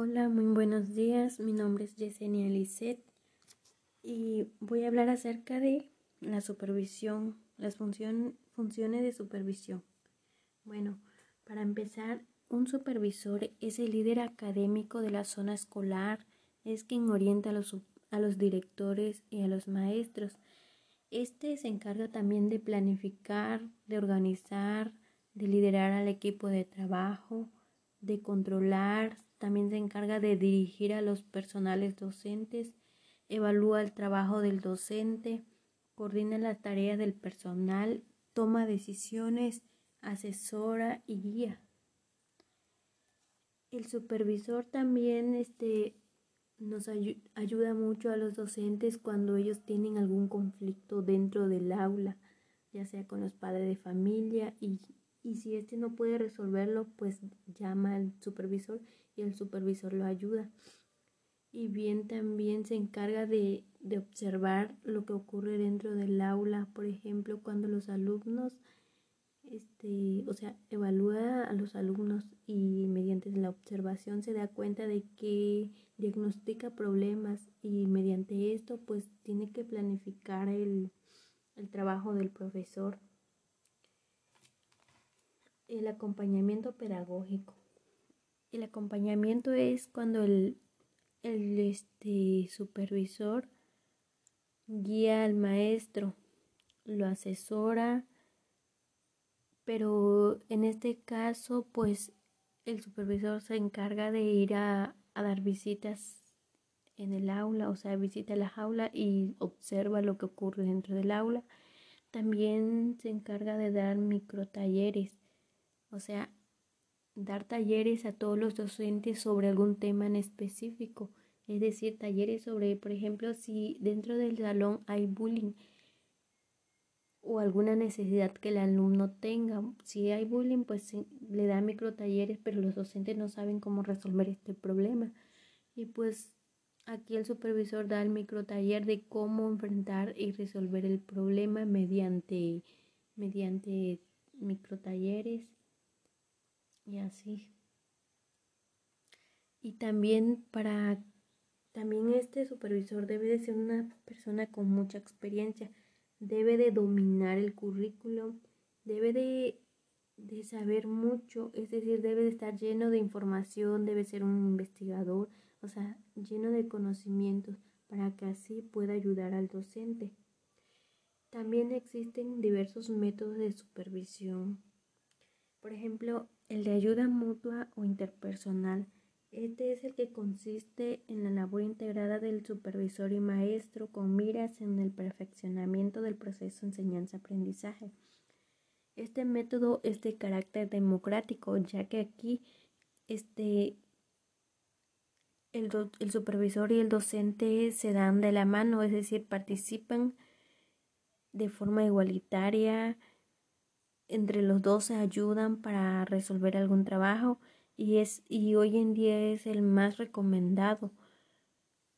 Hola, muy buenos días. Mi nombre es Yesenia Lisset y voy a hablar acerca de la supervisión, las funciones de supervisión. Bueno, para empezar, un supervisor es el líder académico de la zona escolar, es quien orienta a los, a los directores y a los maestros. Este se encarga también de planificar, de organizar, de liderar al equipo de trabajo, de controlar, también se encarga de dirigir a los personales docentes, evalúa el trabajo del docente, coordina las tareas del personal, toma decisiones, asesora y guía. El supervisor también este, nos ayuda mucho a los docentes cuando ellos tienen algún conflicto dentro del aula, ya sea con los padres de familia y, y si éste no puede resolverlo, pues llama al supervisor y el supervisor lo ayuda. Y bien también se encarga de, de observar lo que ocurre dentro del aula, por ejemplo, cuando los alumnos, este, o sea, evalúa a los alumnos y mediante la observación se da cuenta de que diagnostica problemas y mediante esto pues tiene que planificar el, el trabajo del profesor. El acompañamiento pedagógico. El acompañamiento es cuando el, el este, supervisor guía al maestro, lo asesora, pero en este caso, pues el supervisor se encarga de ir a, dar visitas en el aula, o sea, visita la aula y observa lo que ocurre dentro del aula. También se encarga de dar microtalleres, o sea, dar talleres a todos los docentes sobre algún tema en específico, es decir, talleres sobre, por ejemplo, si dentro del salón hay bullying o alguna necesidad que el alumno tenga. Si hay bullying, pues le da micro talleres, pero los docentes no saben cómo resolver este problema. Y pues aquí el supervisor da el micro taller de cómo enfrentar y resolver el problema mediante, mediante micro talleres y así. Y también para también este supervisor debe de ser una persona con mucha experiencia, debe de dominar el currículum, debe de, de saber mucho, es decir, debe de estar lleno de información, debe ser un investigador, o sea, lleno de conocimientos para que así pueda ayudar al docente. También existen diversos métodos de supervisión. Por ejemplo, el de ayuda mutua o interpersonal. Este es el que consiste en la labor integrada del supervisor y maestro con miras en el perfeccionamiento del proceso enseñanza-aprendizaje. Este método es de carácter democrático, ya que aquí este, el, el supervisor y el docente se dan de la mano, es decir, participan de forma igualitaria, entre los dos se ayudan para resolver algún trabajo y es y hoy en día es el más recomendado.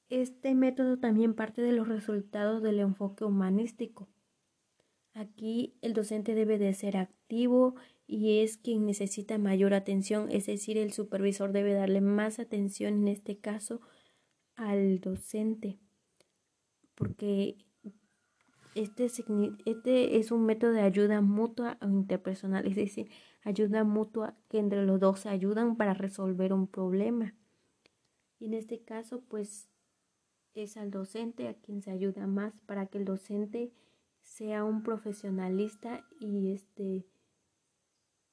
Este método también parte de los resultados del enfoque humanístico. Aquí el docente debe de ser activo y es quien necesita mayor atención, es decir, el supervisor debe darle más atención en este caso al docente, porque este, este es un método de ayuda mutua o interpersonal, es decir, ayuda mutua que entre los dos se ayudan para resolver un problema. Y en este caso, pues es al docente a quien se ayuda más para que el docente sea un profesionalista y este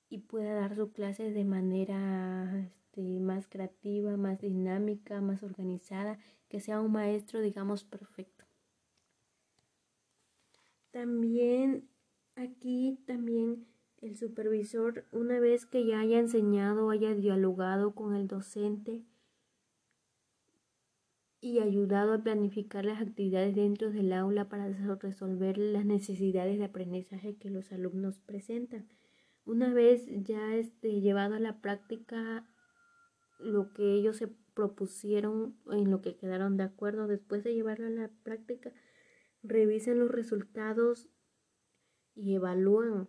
y pueda dar su clase de manera este, más creativa, más dinámica, más organizada, que sea un maestro, digamos, perfecto. También aquí también el supervisor, una vez que ya haya enseñado, haya dialogado con el docente y ayudado a planificar las actividades dentro del aula para resolver las necesidades de aprendizaje que los alumnos presentan. Una vez ya este, llevado a la práctica lo que ellos se propusieron, en lo que quedaron de acuerdo, después de llevarlo a la práctica, revisen los resultados y evalúan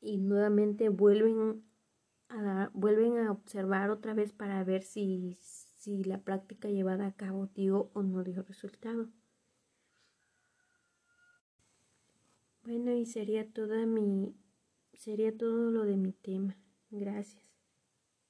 y nuevamente vuelven a, vuelven a observar otra vez para ver si, si la práctica llevada a cabo dio o no dio resultado. Bueno, y sería toda mi sería todo lo de mi tema. Gracias.